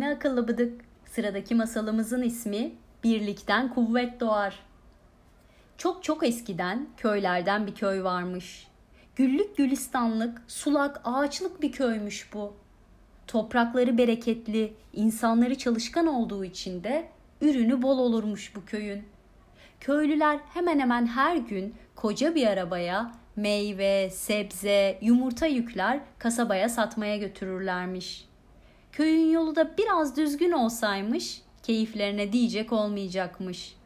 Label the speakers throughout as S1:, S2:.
S1: akıllı bıdık. Sıradaki masalımızın ismi Birlikten Kuvvet Doğar. Çok çok eskiden köylerden bir köy varmış. Güllük gülistanlık, sulak, ağaçlık bir köymüş bu. Toprakları bereketli, insanları çalışkan olduğu için de ürünü bol olurmuş bu köyün. Köylüler hemen hemen her gün koca bir arabaya meyve, sebze, yumurta yükler kasabaya satmaya götürürlermiş. Köyün yolu da biraz düzgün olsaymış keyiflerine diyecek olmayacakmış.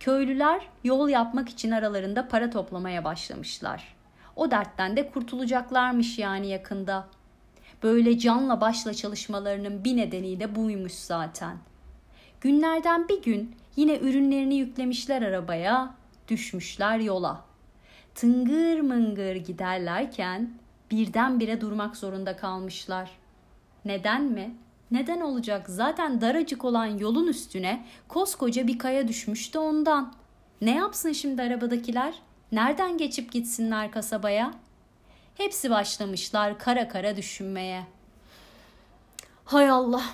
S1: Köylüler yol yapmak için aralarında para toplamaya başlamışlar. O dertten de kurtulacaklarmış yani yakında. Böyle canla başla çalışmalarının bir nedeni de buymuş zaten. Günlerden bir gün yine ürünlerini yüklemişler arabaya, düşmüşler yola. Tıngır mıngır giderlerken birdenbire durmak zorunda kalmışlar. Neden mi? Neden olacak? Zaten daracık olan yolun üstüne koskoca bir kaya düşmüştü ondan. Ne yapsın şimdi arabadakiler? Nereden geçip gitsinler kasabaya? Hepsi başlamışlar kara kara düşünmeye. Hay Allah!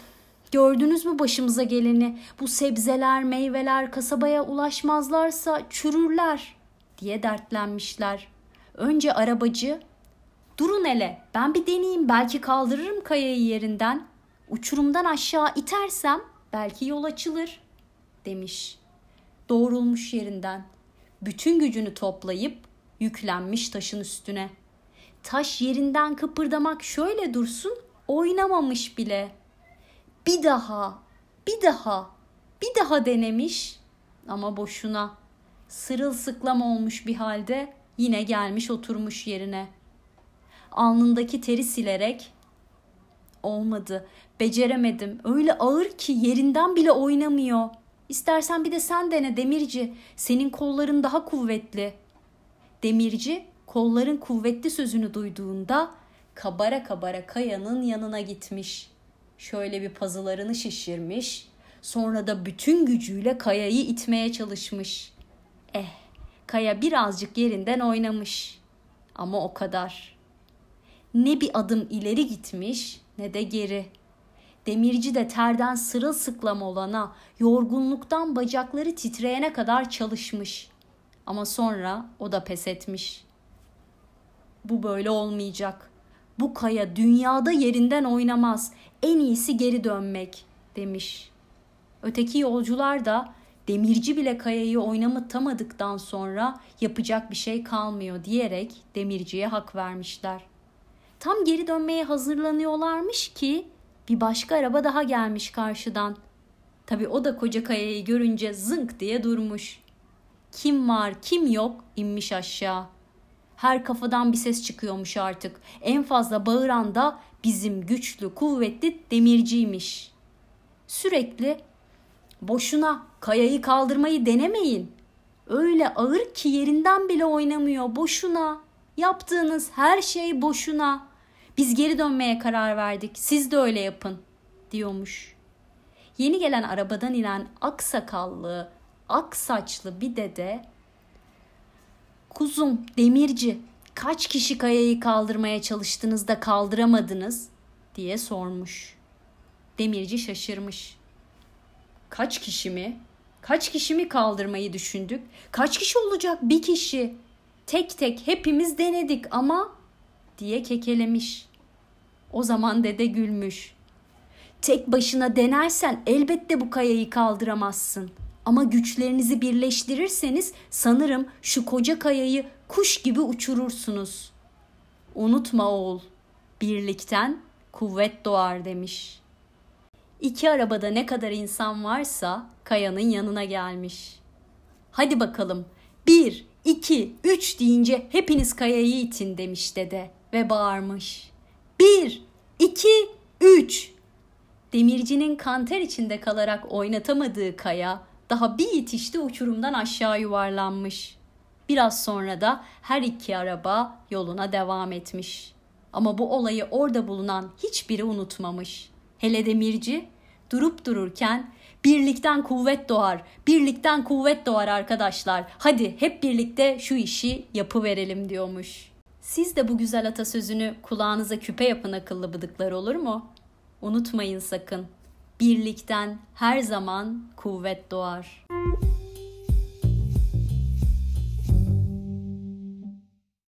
S1: Gördünüz mü başımıza geleni? Bu sebzeler, meyveler kasabaya ulaşmazlarsa çürürler diye dertlenmişler. Önce arabacı, durun hele ben bir deneyeyim belki kaldırırım kayayı yerinden. Uçurumdan aşağı itersem belki yol açılır demiş. Doğrulmuş yerinden. Bütün gücünü toplayıp yüklenmiş taşın üstüne. Taş yerinden kıpırdamak şöyle dursun oynamamış bile. Bir daha, bir daha, bir daha denemiş ama boşuna. Sırılsıklam olmuş bir halde yine gelmiş oturmuş yerine. Alnındaki teri silerek olmadı. Beceremedim. Öyle ağır ki yerinden bile oynamıyor. İstersen bir de sen dene Demirci. Senin kolların daha kuvvetli. Demirci kolların kuvvetli sözünü duyduğunda kabara kabara kayanın yanına gitmiş. Şöyle bir pazılarını şişirmiş. Sonra da bütün gücüyle kayayı itmeye çalışmış. Eh, kaya birazcık yerinden oynamış. Ama o kadar. Ne bir adım ileri gitmiş ne de geri. Demirci de terden sırılsıklam olana, yorgunluktan bacakları titreyene kadar çalışmış. Ama sonra o da pes etmiş. Bu böyle olmayacak. Bu kaya dünyada yerinden oynamaz. En iyisi geri dönmek demiş. Öteki yolcular da demirci bile kayayı oynatamadıktan sonra yapacak bir şey kalmıyor diyerek demirciye hak vermişler. Tam geri dönmeye hazırlanıyorlarmış ki bir başka araba daha gelmiş karşıdan. Tabi o da koca kayayı görünce zınk diye durmuş. Kim var kim yok inmiş aşağı. Her kafadan bir ses çıkıyormuş artık. En fazla bağıran da bizim güçlü kuvvetli demirciymiş. Sürekli boşuna kayayı kaldırmayı denemeyin. Öyle ağır ki yerinden bile oynamıyor boşuna. Yaptığınız her şey boşuna. Biz geri dönmeye karar verdik. Siz de öyle yapın." diyormuş. Yeni gelen arabadan inen ak sakallı, ak saçlı bir dede "Kuzum, demirci, kaç kişi kayayı kaldırmaya çalıştınız da kaldıramadınız?" diye sormuş. Demirci şaşırmış. Kaç kişi mi? Kaç kişi mi kaldırmayı düşündük? Kaç kişi olacak? Bir kişi. Tek tek hepimiz denedik ama diye kekelemiş. O zaman dede gülmüş. Tek başına denersen elbette bu kayayı kaldıramazsın. Ama güçlerinizi birleştirirseniz sanırım şu koca kayayı kuş gibi uçurursunuz. Unutma oğul, birlikten kuvvet doğar demiş. İki arabada ne kadar insan varsa kayanın yanına gelmiş. Hadi bakalım bir, iki, üç deyince hepiniz kayayı itin demiş dede ve bağırmış. Bir, iki, üç. Demircinin kanter içinde kalarak oynatamadığı kaya daha bir itişte uçurumdan aşağı yuvarlanmış. Biraz sonra da her iki araba yoluna devam etmiş. Ama bu olayı orada bulunan hiçbiri unutmamış. Hele demirci durup dururken birlikten kuvvet doğar, birlikten kuvvet doğar arkadaşlar. Hadi hep birlikte şu işi yapıverelim diyormuş. Siz de bu güzel atasözünü kulağınıza küpe yapın akıllı bıdıklar olur mu? Unutmayın sakın. Birlikten her zaman kuvvet doğar.